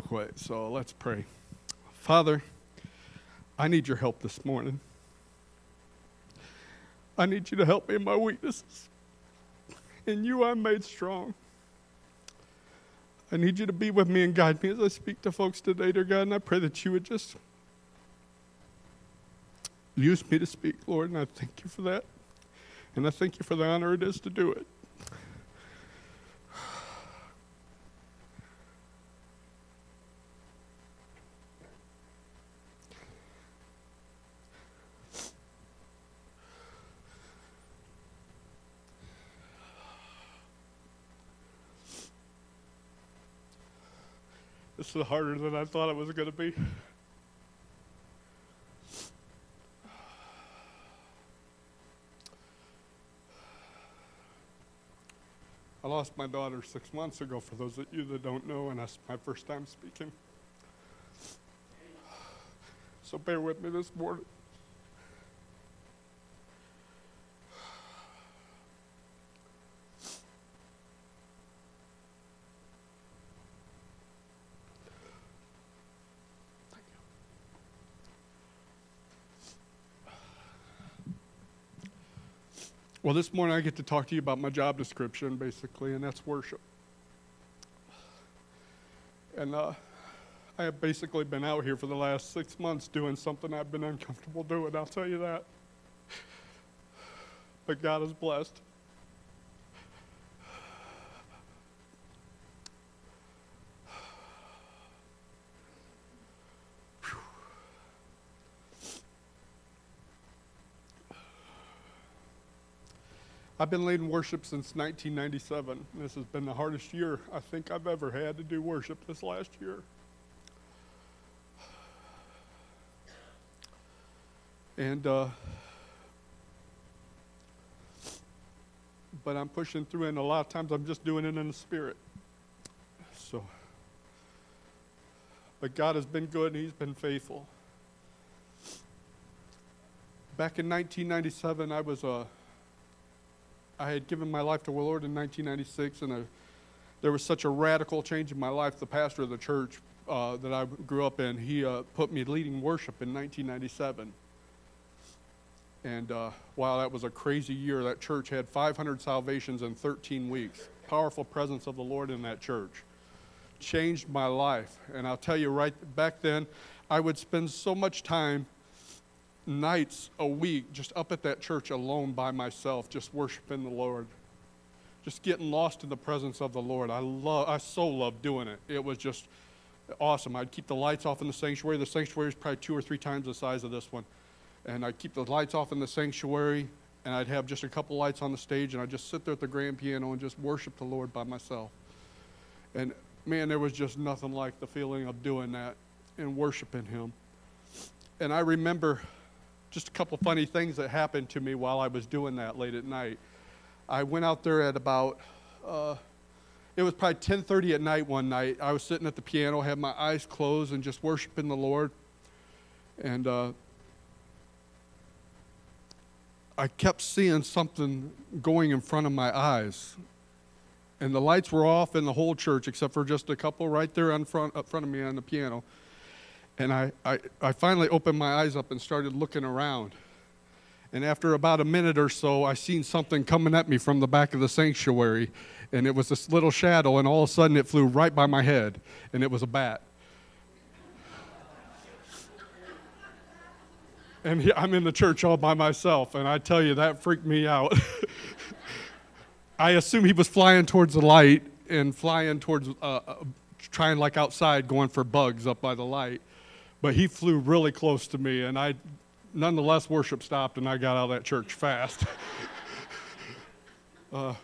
real quick. So let's pray. Father, I need your help this morning. I need you to help me in my weaknesses. In you, I'm made strong. I need you to be with me and guide me as I speak to folks today, dear God. And I pray that you would just use me to speak, Lord. And I thank you for that. And I thank you for the honor it is to do it. Is harder than I thought it was going to be. I lost my daughter six months ago, for those of you that don't know, and that's my first time speaking. So bear with me this morning. Well, this morning I get to talk to you about my job description, basically, and that's worship. And uh, I have basically been out here for the last six months doing something I've been uncomfortable doing, I'll tell you that. But God is blessed. I've been leading worship since 1997. This has been the hardest year I think I've ever had to do worship this last year. And, uh, but I'm pushing through, and a lot of times I'm just doing it in the spirit. So, but God has been good, and He's been faithful. Back in 1997, I was a I had given my life to the Lord in 1996, and there was such a radical change in my life. The pastor of the church uh, that I grew up in, he uh, put me leading worship in 1997. And uh, wow, that was a crazy year. That church had 500 salvations in 13 weeks. Powerful presence of the Lord in that church. Changed my life. And I'll tell you right back then, I would spend so much time nights a week just up at that church alone by myself, just worshiping the Lord, just getting lost in the presence of the Lord. I love, I so love doing it. It was just awesome. I'd keep the lights off in the sanctuary. The sanctuary is probably two or three times the size of this one, and I'd keep the lights off in the sanctuary, and I'd have just a couple lights on the stage, and I'd just sit there at the grand piano and just worship the Lord by myself. And man, there was just nothing like the feeling of doing that and worshiping Him. And I remember just a couple funny things that happened to me while I was doing that late at night. I went out there at about uh, it was probably 10:30 at night one night. I was sitting at the piano, had my eyes closed, and just worshiping the Lord. And uh, I kept seeing something going in front of my eyes, and the lights were off in the whole church except for just a couple right there in front up front of me on the piano. And I, I, I finally opened my eyes up and started looking around. And after about a minute or so, I seen something coming at me from the back of the sanctuary. And it was this little shadow, and all of a sudden it flew right by my head. And it was a bat. and I'm in the church all by myself, and I tell you, that freaked me out. I assume he was flying towards the light and flying towards, uh, uh, trying like outside, going for bugs up by the light but he flew really close to me, and I, nonetheless, worship stopped, and I got out of that church fast. uh,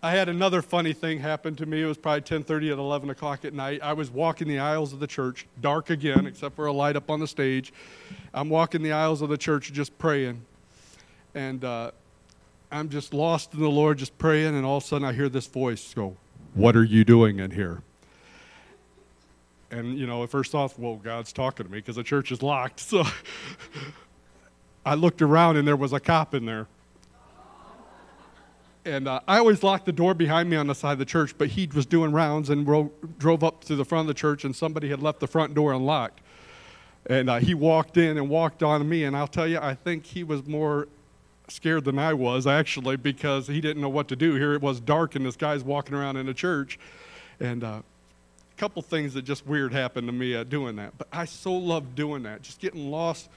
I had another funny thing happen to me. It was probably 10:30 at 11 o'clock at night. I was walking the aisles of the church, dark again, except for a light up on the stage. I'm walking the aisles of the church, just praying, and uh, I'm just lost in the Lord, just praying. And all of a sudden, I hear this voice go, "What are you doing in here?" And, you know, at first thought, well, God's talking to me because the church is locked. So I looked around and there was a cop in there. And uh, I always locked the door behind me on the side of the church, but he was doing rounds and ro- drove up to the front of the church, and somebody had left the front door unlocked. And uh, he walked in and walked on me, and I'll tell you, I think he was more scared than I was actually because he didn't know what to do. Here it was dark, and this guy's walking around in a church, and uh, couple things that just weird happened to me uh, doing that. But I so loved doing that, just getting lost,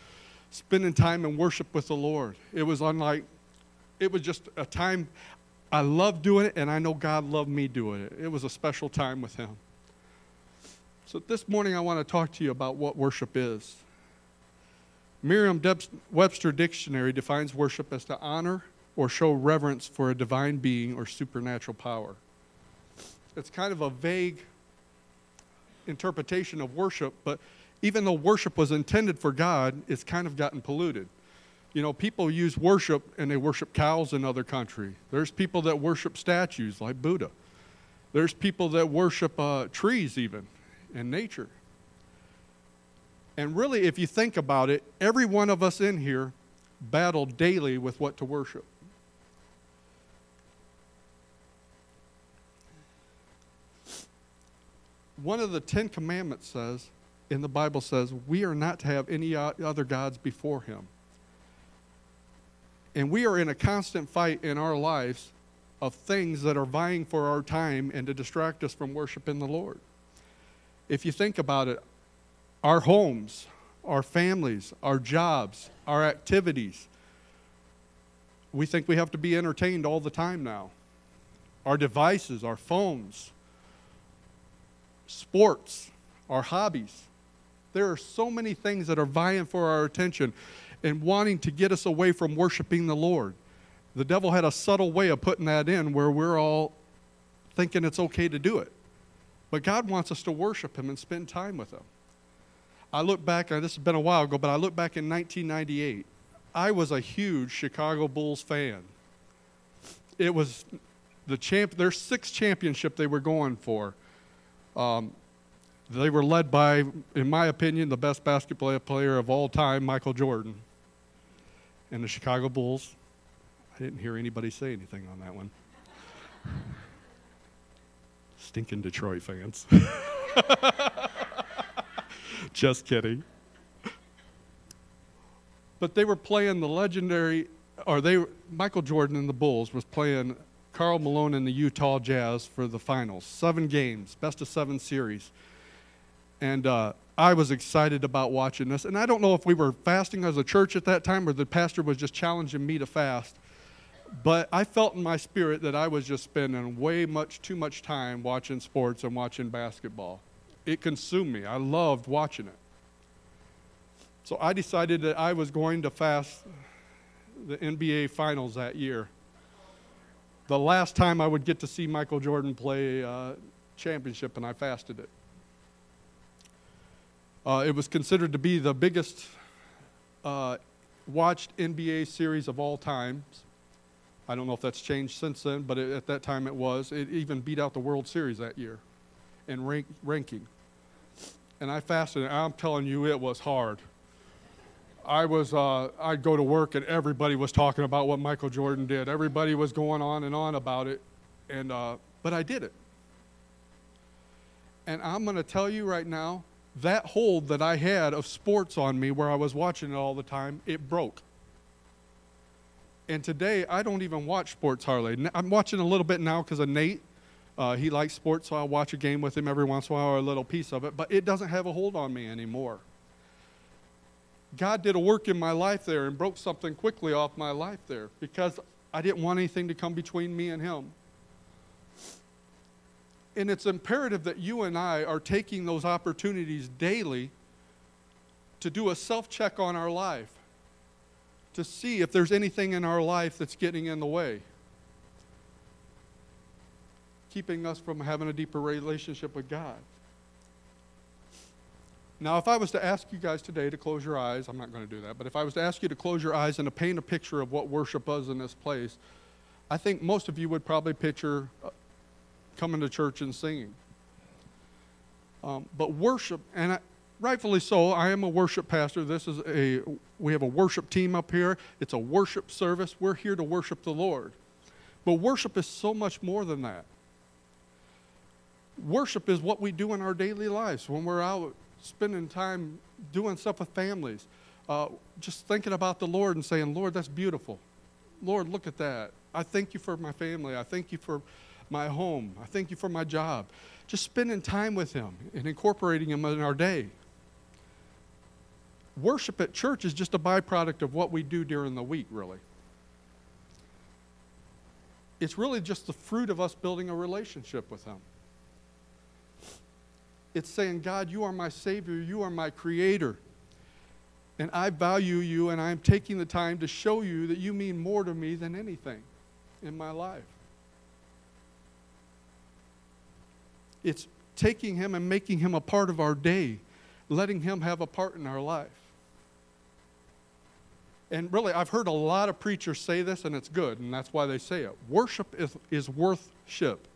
spending time in worship with the Lord. It was unlike, it was just a time. I loved doing it, and I know God loved me doing it. It was a special time with Him. So this morning, I want to talk to you about what worship is. Merriam Webster Dictionary defines worship as to honor or show reverence for a divine being or supernatural power. It's kind of a vague interpretation of worship, but even though worship was intended for God, it's kind of gotten polluted. You know, people use worship and they worship cows in other countries. There's people that worship statues like Buddha. There's people that worship uh, trees even and nature. And really, if you think about it, every one of us in here battle daily with what to worship. One of the Ten Commandments says, in the Bible says, we are not to have any other gods before Him. And we are in a constant fight in our lives of things that are vying for our time and to distract us from worshiping the Lord. If you think about it, our homes, our families, our jobs, our activities. We think we have to be entertained all the time now. Our devices, our phones, sports, our hobbies. There are so many things that are vying for our attention and wanting to get us away from worshiping the Lord. The devil had a subtle way of putting that in where we're all thinking it's okay to do it. But God wants us to worship Him and spend time with Him. I look back, this has been a while ago, but I look back in 1998. I was a huge Chicago Bulls fan. It was the champ, their sixth championship they were going for. Um, they were led by, in my opinion, the best basketball player of all time, Michael Jordan. And the Chicago Bulls, I didn't hear anybody say anything on that one. Stinking Detroit fans. Just kidding. But they were playing the legendary, or they Michael Jordan and the Bulls was playing Karl Malone and the Utah Jazz for the finals. Seven games, best of seven series. And uh, I was excited about watching this. And I don't know if we were fasting as a church at that time or the pastor was just challenging me to fast. But I felt in my spirit that I was just spending way much too much time watching sports and watching basketball it consumed me. I loved watching it. So I decided that I was going to fast the NBA Finals that year. The last time I would get to see Michael Jordan play uh, championship, and I fasted it. Uh, it was considered to be the biggest uh, watched NBA series of all times. I don't know if that's changed since then, but it, at that time it was. It even beat out the World Series that year in rank, ranking. And I fasted, and I'm telling you, it was hard. I was, uh, I'd go to work, and everybody was talking about what Michael Jordan did. Everybody was going on and on about it, and uh, but I did it. And I'm going to tell you right now, that hold that I had of sports on me, where I was watching it all the time, it broke. And today, I don't even watch sports hardly. I'm watching a little bit now because of Nate uh, he likes sports, so I'll watch a game with him every once in a while or a little piece of it, but it doesn't have a hold on me anymore. God did a work in my life there and broke something quickly off my life there because I didn't want anything to come between me and Him. And it's imperative that you and I are taking those opportunities daily to do a self check on our life, to see if there's anything in our life that's getting in the way keeping us from having a deeper relationship with God. Now, if I was to ask you guys today to close your eyes, I'm not going to do that, but if I was to ask you to close your eyes and to paint a picture of what worship was in this place, I think most of you would probably picture uh, coming to church and singing. Um, but worship, and I, rightfully so, I am a worship pastor. This is a, we have a worship team up here. It's a worship service. We're here to worship the Lord. But worship is so much more than that. Worship is what we do in our daily lives when we're out spending time doing stuff with families, uh, just thinking about the Lord and saying, Lord, that's beautiful. Lord, look at that. I thank you for my family. I thank you for my home. I thank you for my job. Just spending time with Him and incorporating Him in our day. Worship at church is just a byproduct of what we do during the week, really. It's really just the fruit of us building a relationship with Him. It's saying, God, you are my Savior, you are my Creator. And I value you, and I'm taking the time to show you that you mean more to me than anything in my life. It's taking Him and making Him a part of our day, letting Him have a part in our life. And really, I've heard a lot of preachers say this, and it's good, and that's why they say it. Worship is, is worthship.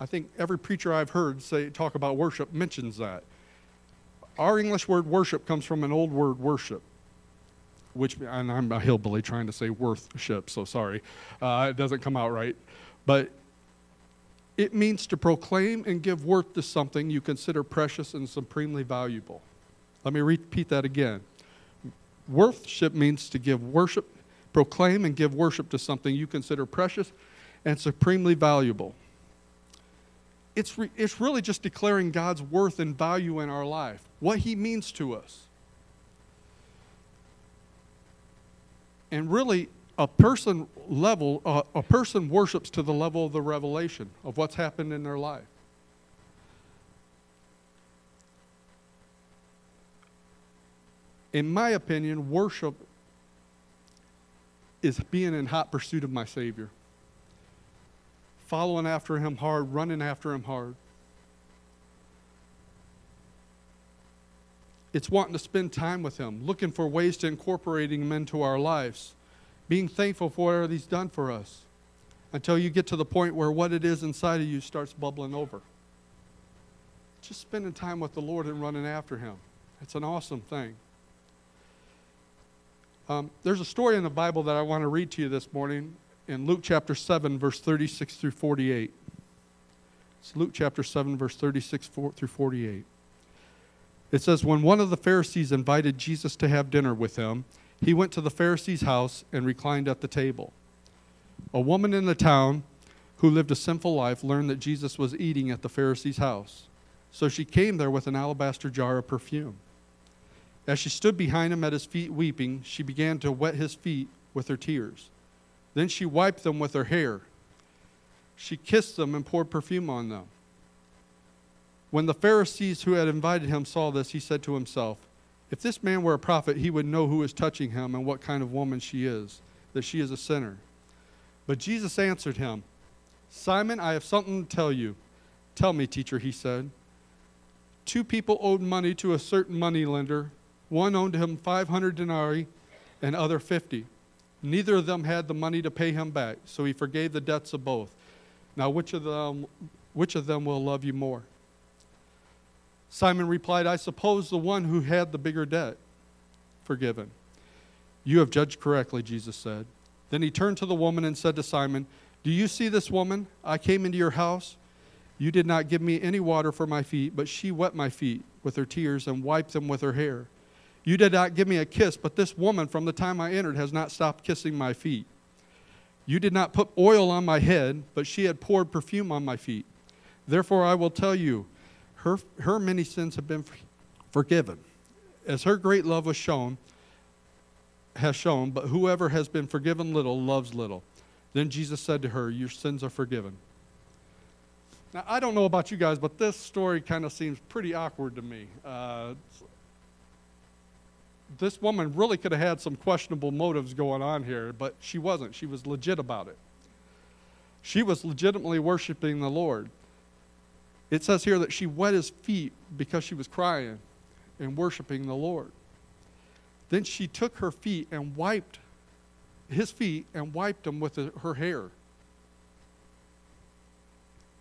I think every preacher I've heard say talk about worship mentions that. Our English word worship comes from an old word worship, which and I'm a hillbilly trying to say worthship, so sorry, uh, it doesn't come out right, but it means to proclaim and give worth to something you consider precious and supremely valuable. Let me repeat that again. Worship means to give worship, proclaim and give worship to something you consider precious and supremely valuable it's, re, it's really just declaring God's worth and value in our life, what He means to us. And really, a person level, uh, a person worships to the level of the revelation of what's happened in their life. In my opinion, worship is being in hot pursuit of my Savior following after him hard, running after him hard. It's wanting to spend time with him, looking for ways to incorporating him into our lives, being thankful for what he's done for us until you get to the point where what it is inside of you starts bubbling over. Just spending time with the Lord and running after him. It's an awesome thing. Um, there's a story in the Bible that I want to read to you this morning in Luke chapter 7, verse 36 through 48. It's Luke chapter 7, verse 36 through 48. It says, When one of the Pharisees invited Jesus to have dinner with him, he went to the Pharisee's house and reclined at the table. A woman in the town who lived a sinful life learned that Jesus was eating at the Pharisee's house. So she came there with an alabaster jar of perfume. As she stood behind him at his feet weeping, she began to wet his feet with her tears. Then she wiped them with her hair. She kissed them and poured perfume on them. When the Pharisees who had invited him saw this, he said to himself, If this man were a prophet, he would know who is touching him and what kind of woman she is, that she is a sinner. But Jesus answered him, Simon, I have something to tell you. Tell me, teacher, he said. Two people owed money to a certain moneylender. One owed him 500 denarii and other 50. Neither of them had the money to pay him back, so he forgave the debts of both. Now, which of them, which of them will love you more? Simon replied, I suppose the one who had the bigger debt forgiven. You have judged correctly, Jesus said. Then he turned to the woman and said to Simon, Do you see this woman? I came into your house. You did not give me any water for my feet, but she wet my feet with her tears and wiped them with her hair. You did not give me a kiss, but this woman from the time I entered has not stopped kissing my feet. You did not put oil on my head, but she had poured perfume on my feet. Therefore, I will tell you, her, her many sins have been forgiven, as her great love was shown, has shown, but whoever has been forgiven little loves little. Then Jesus said to her, Your sins are forgiven. Now, I don't know about you guys, but this story kind of seems pretty awkward to me. Uh, this woman really could have had some questionable motives going on here, but she wasn't. She was legit about it. She was legitimately worshiping the Lord. It says here that she wet his feet because she was crying and worshiping the Lord. Then she took her feet and wiped his feet and wiped them with her hair.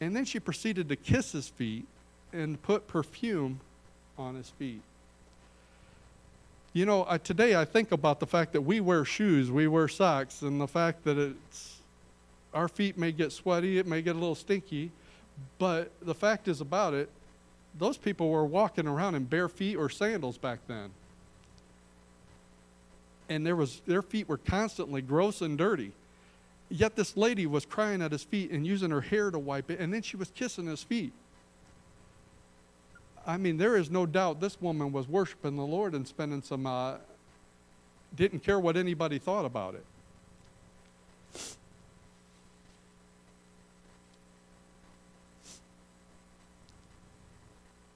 And then she proceeded to kiss his feet and put perfume on his feet. You know, I, today I think about the fact that we wear shoes, we wear socks, and the fact that it's our feet may get sweaty, it may get a little stinky, but the fact is about it, those people were walking around in bare feet or sandals back then. And there was their feet were constantly gross and dirty. Yet this lady was crying at his feet and using her hair to wipe it, and then she was kissing his feet. I mean, there is no doubt this woman was worshiping the Lord and spending some, uh, didn't care what anybody thought about it.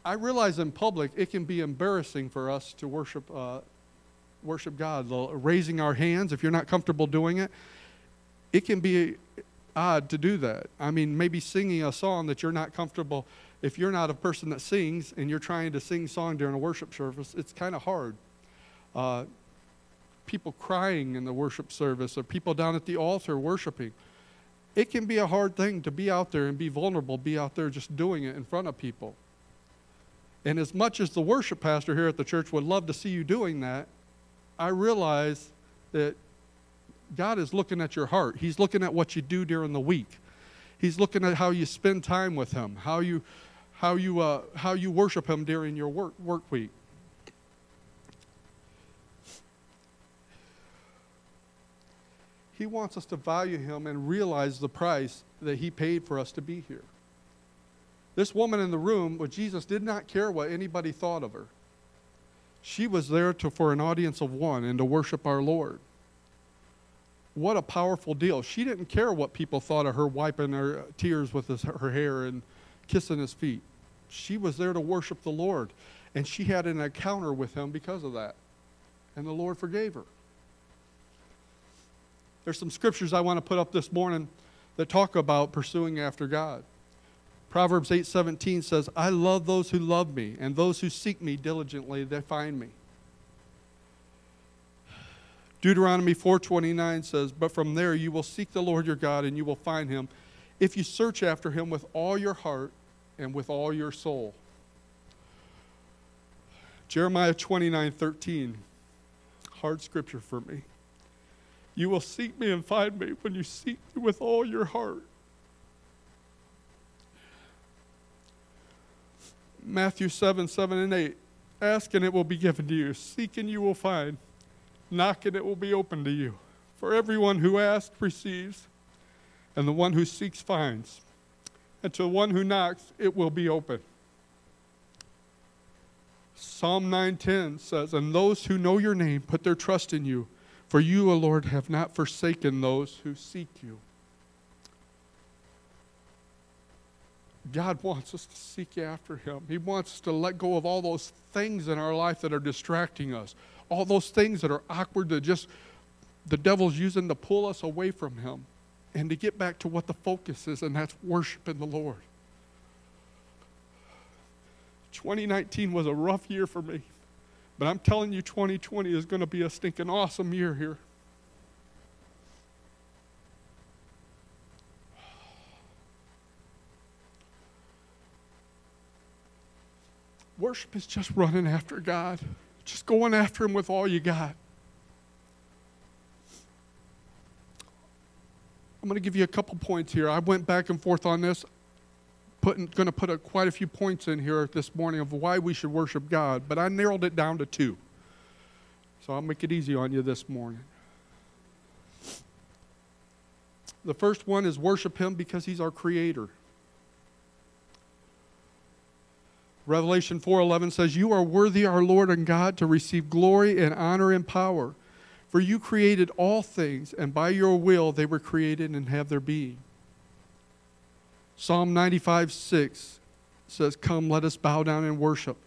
I realize in public it can be embarrassing for us to worship, uh, worship God, raising our hands. If you're not comfortable doing it, it can be odd to do that. I mean, maybe singing a song that you're not comfortable if you're not a person that sings and you're trying to sing song during a worship service, it's kind of hard. Uh, people crying in the worship service or people down at the altar worshiping. It can be a hard thing to be out there and be vulnerable, be out there just doing it in front of people. And as much as the worship pastor here at the church would love to see you doing that, I realize that God is looking at your heart. He's looking at what you do during the week. He's looking at how you spend time with Him, how you how you, uh, how you worship Him during your work, work week. He wants us to value Him and realize the price that He paid for us to be here. This woman in the room with Jesus did not care what anybody thought of her. She was there to, for an audience of one and to worship our Lord. What a powerful deal. She didn't care what people thought of her wiping her tears with his, her hair and kissing his feet. She was there to worship the Lord, and she had an encounter with him because of that. And the Lord forgave her. There's some scriptures I want to put up this morning that talk about pursuing after God. Proverbs 8:17 says, "I love those who love me, and those who seek me diligently they find me." Deuteronomy 4:29 says, "But from there you will seek the Lord your God and you will find him if you search after him with all your heart and with all your soul. Jeremiah 29 13, hard scripture for me. You will seek me and find me when you seek me with all your heart. Matthew 7 7 and 8. Ask and it will be given to you. Seek and you will find. Knock and it will be opened to you. For everyone who asks receives and the one who seeks finds. And to the one who knocks, it will be open. Psalm 9:10 says, "And those who know your name put their trust in you, for you, O Lord, have not forsaken those who seek you." God wants us to seek after him. He wants us to let go of all those things in our life that are distracting us. All those things that are awkward that just the devil's using to pull us away from him and to get back to what the focus is, and that's worshiping the Lord. 2019 was a rough year for me, but I'm telling you, 2020 is going to be a stinking awesome year here. Worship is just running after God, just going after Him with all you got. I'm going to give you a couple points here. I went back and forth on this. Putting, going to put a, quite a few points in here this morning of why we should worship God, but I narrowed it down to two. So I'll make it easy on you this morning. The first one is worship Him because He's our Creator. Revelation 4:11 says, "You are worthy, our Lord and God, to receive glory and honor and power." For you created all things, and by your will they were created and have their being. Psalm 95 6 says, Come, let us bow down and worship.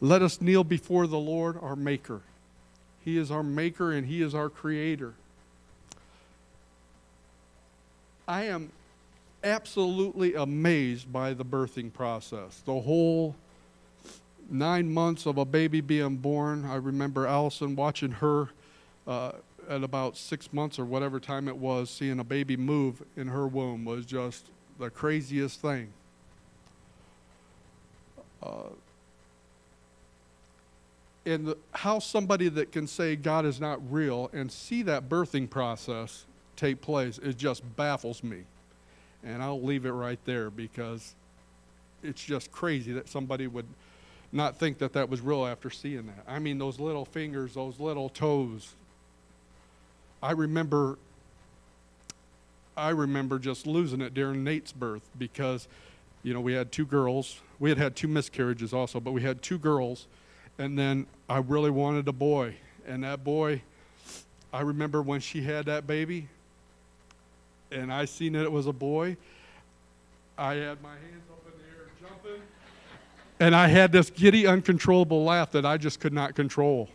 Let us kneel before the Lord our Maker. He is our Maker and He is our Creator. I am absolutely amazed by the birthing process. The whole nine months of a baby being born. I remember Allison watching her uh, at about six months or whatever time it was, seeing a baby move in her womb was just the craziest thing. Uh, and the, how somebody that can say God is not real and see that birthing process take place, it just baffles me. And I'll leave it right there because it's just crazy that somebody would not think that that was real after seeing that. I mean, those little fingers, those little toes. I remember I remember just losing it during Nate's birth because, you know, we had two girls. We had had two miscarriages also, but we had two girls. And then I really wanted a boy. And that boy, I remember when she had that baby and I seen that it was a boy, I had my hands up in the air jumping. And I had this giddy, uncontrollable laugh that I just could not control.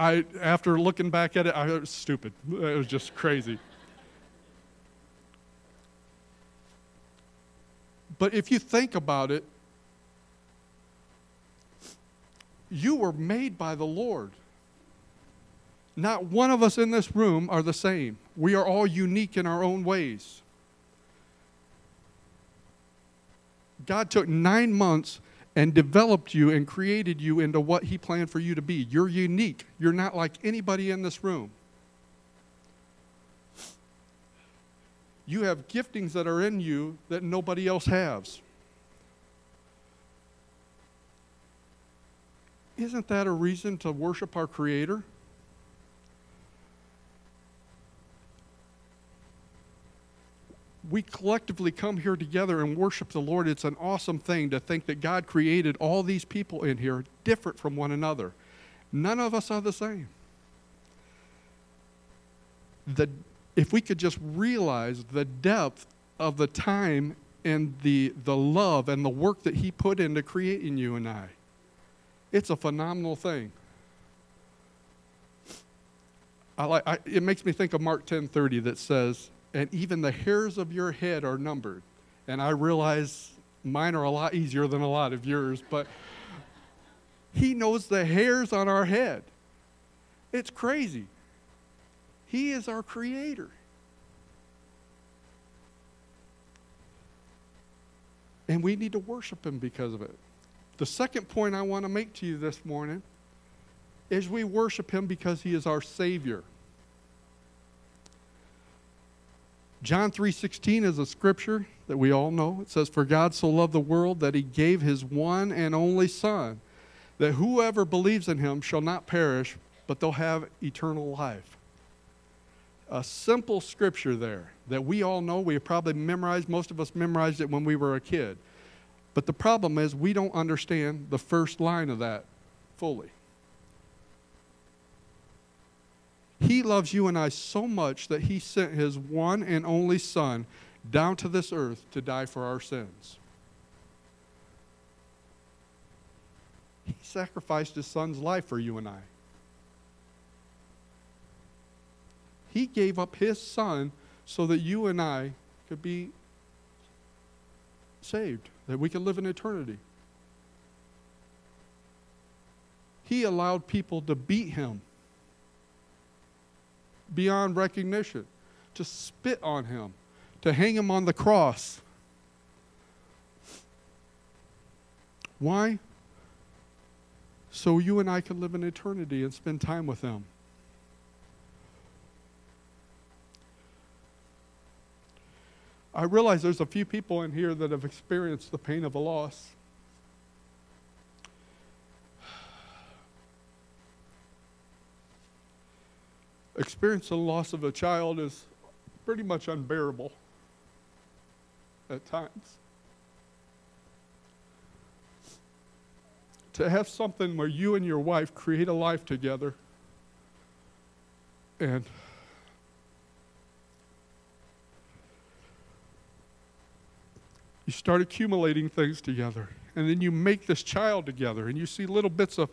I, after looking back at it, I it was stupid. It was just crazy. But if you think about it, you were made by the Lord. Not one of us in this room are the same. We are all unique in our own ways. God took nine months and developed you and created you into what He planned for you to be. You're unique. You're not like anybody in this room. You have giftings that are in you that nobody else has. Isn't that a reason to worship our Creator? We collectively come here together and worship the Lord, it's an awesome thing to think that God created all these people in here different from one another. None of us are the same. The, if we could just realize the depth of the time and the, the love and the work that He put into creating you and I, it's a phenomenal thing. I like, I, it makes me think of Mark 10:30 that says, and even the hairs of your head are numbered. And I realize mine are a lot easier than a lot of yours, but He knows the hairs on our head. It's crazy. He is our creator. And we need to worship Him because of it. The second point I want to make to you this morning is we worship Him because He is our Savior. John 3:16 is a scripture that we all know. It says for God so loved the world that he gave his one and only son that whoever believes in him shall not perish but they'll have eternal life. A simple scripture there that we all know. We probably memorized, most of us memorized it when we were a kid. But the problem is we don't understand the first line of that fully. He loves you and I so much that he sent his one and only Son down to this earth to die for our sins. He sacrificed his son's life for you and I. He gave up his son so that you and I could be saved, that we could live in eternity. He allowed people to beat him beyond recognition, to spit on him, to hang him on the cross. Why? So you and I can live in eternity and spend time with him. I realize there's a few people in here that have experienced the pain of a loss. Experiencing the loss of a child is pretty much unbearable at times. To have something where you and your wife create a life together and you start accumulating things together and then you make this child together and you see little bits of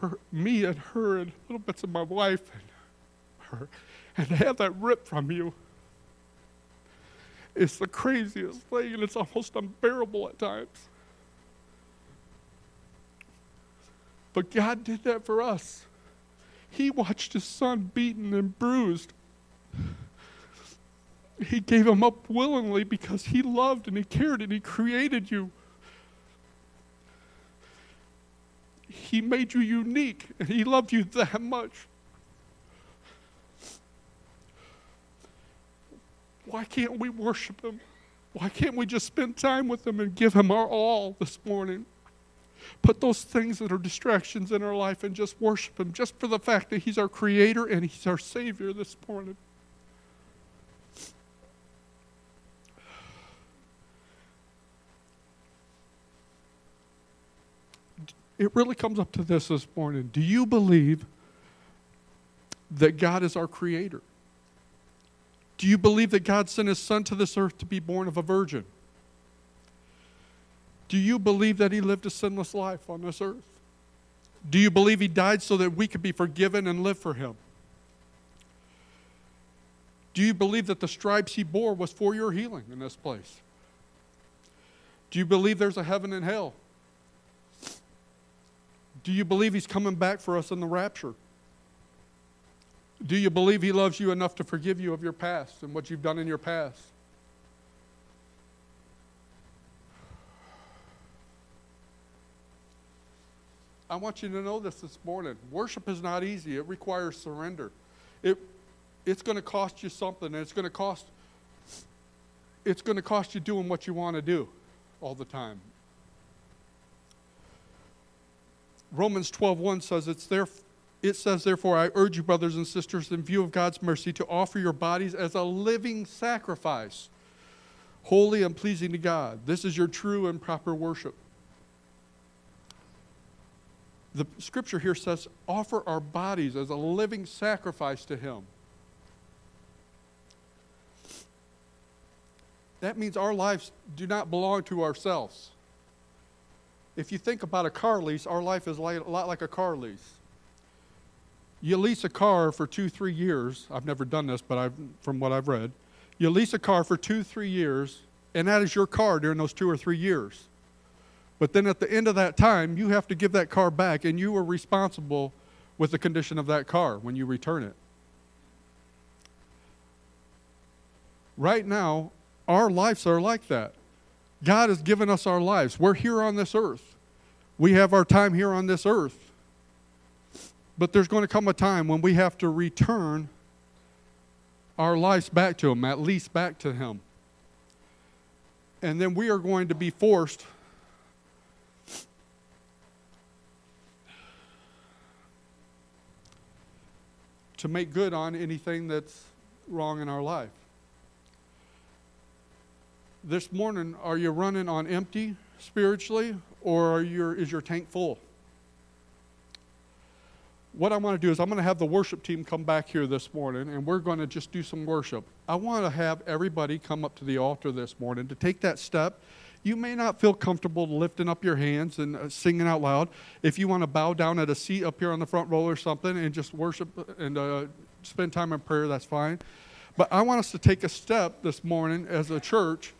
her, me and her and little bits of my wife and and to have that ripped from you It's the craziest thing and it's almost unbearable at times. But God did that for us. He watched his son beaten and bruised. He gave him up willingly because he loved and he cared and he created you. He made you unique, and He loved you that much. Why can't we worship Him? Why can't we just spend time with Him and give Him our all this morning? Put those things that are distractions in our life and just worship Him just for the fact that He's our Creator and He's our Savior this morning. It really comes up to this this morning. Do you believe that God is our Creator? Do you believe that God sent His Son to this earth to be born of a virgin? Do you believe that He lived a sinless life on this earth? Do you believe He died so that we could be forgiven and live for Him? Do you believe that the stripes He bore was for your healing in this place? Do you believe there's a heaven and hell? Do you believe He's coming back for us in the rapture? Do you believe He loves you enough to forgive you of your past and what you've done in your past? I want you to know this this morning. Worship is not easy. It requires surrender. It, it's going to cost you something, and it's going to cost it's going to cost you doing what you want to do all the time. Romans 12:1 says it's there it says therefore I urge you brothers and sisters in view of God's mercy to offer your bodies as a living sacrifice holy and pleasing to God. This is your true and proper worship. The scripture here says offer our bodies as a living sacrifice to him. That means our lives do not belong to ourselves. If you think about a car lease, our life is like, a lot like a car lease. You lease a car for two, three years. I've never done this, but I've, from what I've read, you lease a car for two, three years, and that is your car during those two or three years. But then at the end of that time, you have to give that car back, and you are responsible with the condition of that car when you return it. Right now, our lives are like that. God has given us our lives. We're here on this earth. We have our time here on this earth. But there's going to come a time when we have to return our lives back to Him, at least back to Him. And then we are going to be forced to make good on anything that's wrong in our life this morning, are you running on empty spiritually, or is your tank full? What I want to do is I'm going to have the worship team come back here this morning, and we're going to just do some worship. I want to have everybody come up to the altar this morning to take that step. You may not feel comfortable lifting up your hands and uh, singing out loud. If you want to bow down at a seat up here on the front row or something and just worship and uh, spend time in prayer, that's fine. But I want us to take a step this morning as a church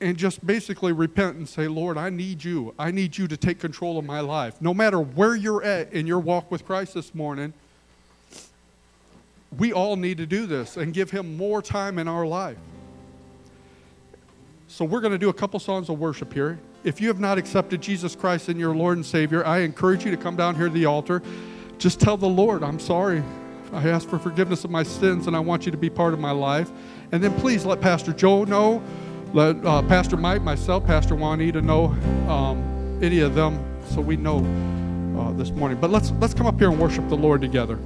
and just basically repent and say, Lord, I need you. I need you to take control of my life. No matter where you're at in your walk with Christ this morning, we all need to do this and give Him more time in our life. So, we're going to do a couple songs of worship here. If you have not accepted Jesus Christ in your Lord and Savior, I encourage you to come down here to the altar. Just tell the Lord, I'm sorry. I ask for forgiveness of my sins and I want you to be part of my life. And then please let Pastor Joe know let uh, Pastor Mike, myself, Pastor Juanita know um, any of them so we know uh, this morning. But let's let's come up here and worship the Lord together.